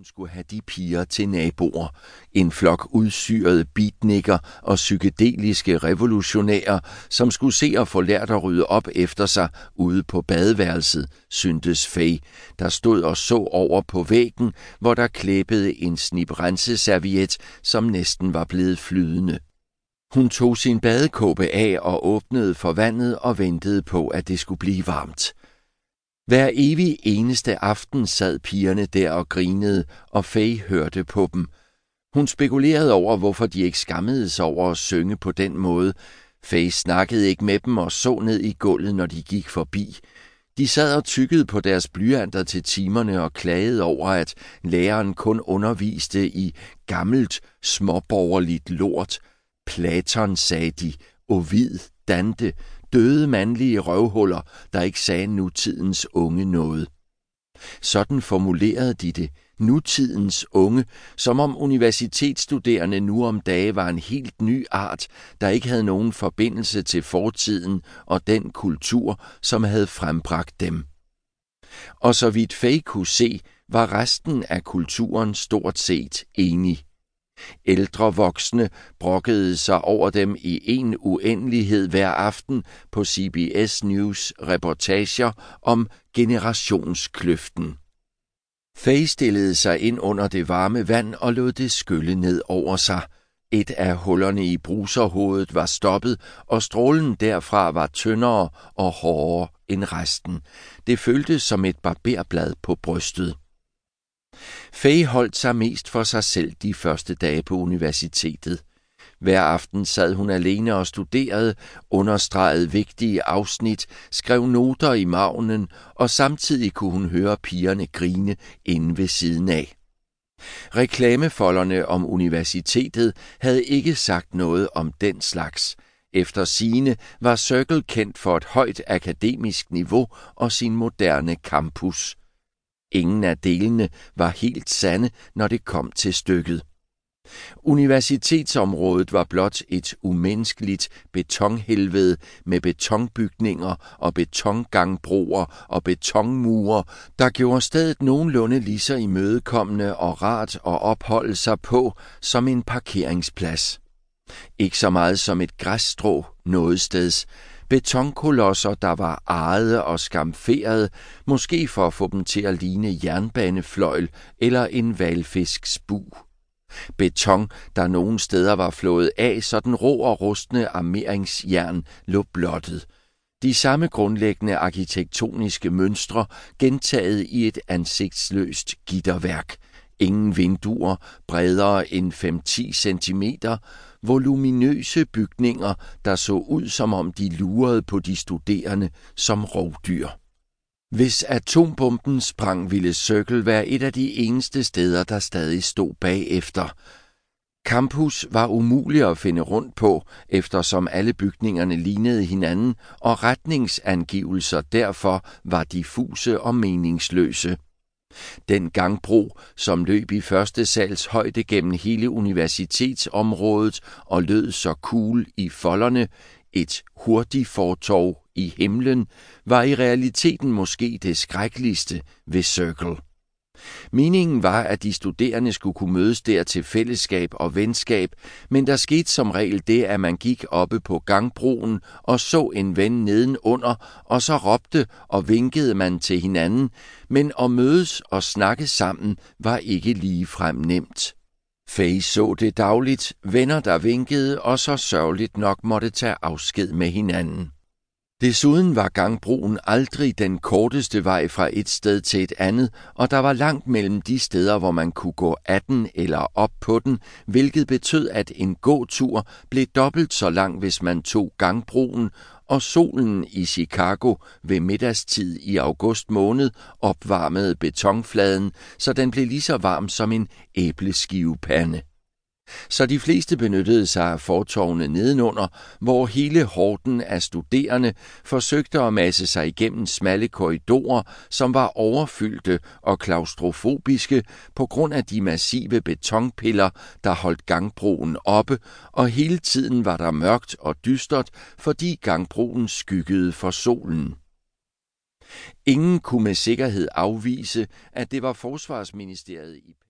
Hun skulle have de piger til naboer. En flok udsyrede beatnikker og psykedeliske revolutionærer, som skulle se og få lært at rydde op efter sig ude på badeværelset, syntes Faye, der stod og så over på væggen, hvor der klæbede en snip renseserviet, som næsten var blevet flydende. Hun tog sin badekåbe af og åbnede for vandet og ventede på, at det skulle blive varmt. Hver evig eneste aften sad pigerne der og grinede, og Faye hørte på dem. Hun spekulerede over, hvorfor de ikke skammede sig over at synge på den måde. Faye snakkede ikke med dem og så ned i gulvet, når de gik forbi. De sad og tykkede på deres blyanter til timerne og klagede over, at læreren kun underviste i gammelt, småborgerligt lort. Platon, sagde de, Ovid, Dante, døde mandlige røvhuller, der ikke sagde nutidens unge noget. Sådan formulerede de det, nutidens unge, som om universitetsstuderende nu om dage var en helt ny art, der ikke havde nogen forbindelse til fortiden og den kultur, som havde frembragt dem. Og så vidt Faye kunne se, var resten af kulturen stort set enig. Ældre voksne brokkede sig over dem i en uendelighed hver aften på CBS News reportager om generationskløften. Faye stillede sig ind under det varme vand og lod det skylle ned over sig. Et af hullerne i bruserhovedet var stoppet, og strålen derfra var tyndere og hårdere end resten. Det føltes som et barberblad på brystet. Faye holdt sig mest for sig selv de første dage på universitetet. Hver aften sad hun alene og studerede, understregede vigtige afsnit, skrev noter i magnen, og samtidig kunne hun høre pigerne grine inde ved siden af. Reklamefolderne om universitetet havde ikke sagt noget om den slags. Efter sine var Circle kendt for et højt akademisk niveau og sin moderne campus. Ingen af delene var helt sande, når det kom til stykket. Universitetsområdet var blot et umenneskeligt betonhelvede med betonbygninger og betongangbroer og betonmure, der gjorde stedet nogenlunde lige så imødekommende og rart at opholde sig på som en parkeringsplads. Ikke så meget som et græsstrå noget steds, Betonkolosser, der var ejede og skamferede, måske for at få dem til at ligne jernbanefløjl eller en valfisks bu. Beton, der nogle steder var flået af, så den rå og rustne armeringsjern lå blottet. De samme grundlæggende arkitektoniske mønstre gentaget i et ansigtsløst gitterværk. Ingen vinduer bredere end 5-10 cm, voluminøse bygninger, der så ud som om de lurede på de studerende som rovdyr. Hvis atombomben sprang, ville Circle være et af de eneste steder, der stadig stod bagefter. Campus var umulig at finde rundt på, eftersom alle bygningerne lignede hinanden, og retningsangivelser derfor var diffuse og meningsløse. Den gangbro, som løb i første sals højde gennem hele universitetsområdet og lød så cool i folderne, et hurtigt fortov i himlen, var i realiteten måske det skrækkeligste ved Circle. Meningen var, at de studerende skulle kunne mødes der til fællesskab og venskab, men der skete som regel det, at man gik oppe på gangbroen og så en ven nedenunder, og så råbte og vinkede man til hinanden, men at mødes og snakke sammen var ikke lige frem nemt. Faye så det dagligt, venner der vinkede og så sørgeligt nok måtte tage afsked med hinanden. Desuden var gangbroen aldrig den korteste vej fra et sted til et andet, og der var langt mellem de steder, hvor man kunne gå af den eller op på den, hvilket betød, at en gåtur blev dobbelt så lang, hvis man tog gangbroen, og solen i Chicago ved middagstid i august måned opvarmede betonfladen, så den blev lige så varm som en æbleskivepande så de fleste benyttede sig af fortovene nedenunder, hvor hele horden af studerende forsøgte at masse sig igennem smalle korridorer, som var overfyldte og klaustrofobiske på grund af de massive betonpiller, der holdt gangbroen oppe, og hele tiden var der mørkt og dystert, fordi gangbroen skyggede for solen. Ingen kunne med sikkerhed afvise, at det var forsvarsministeriet i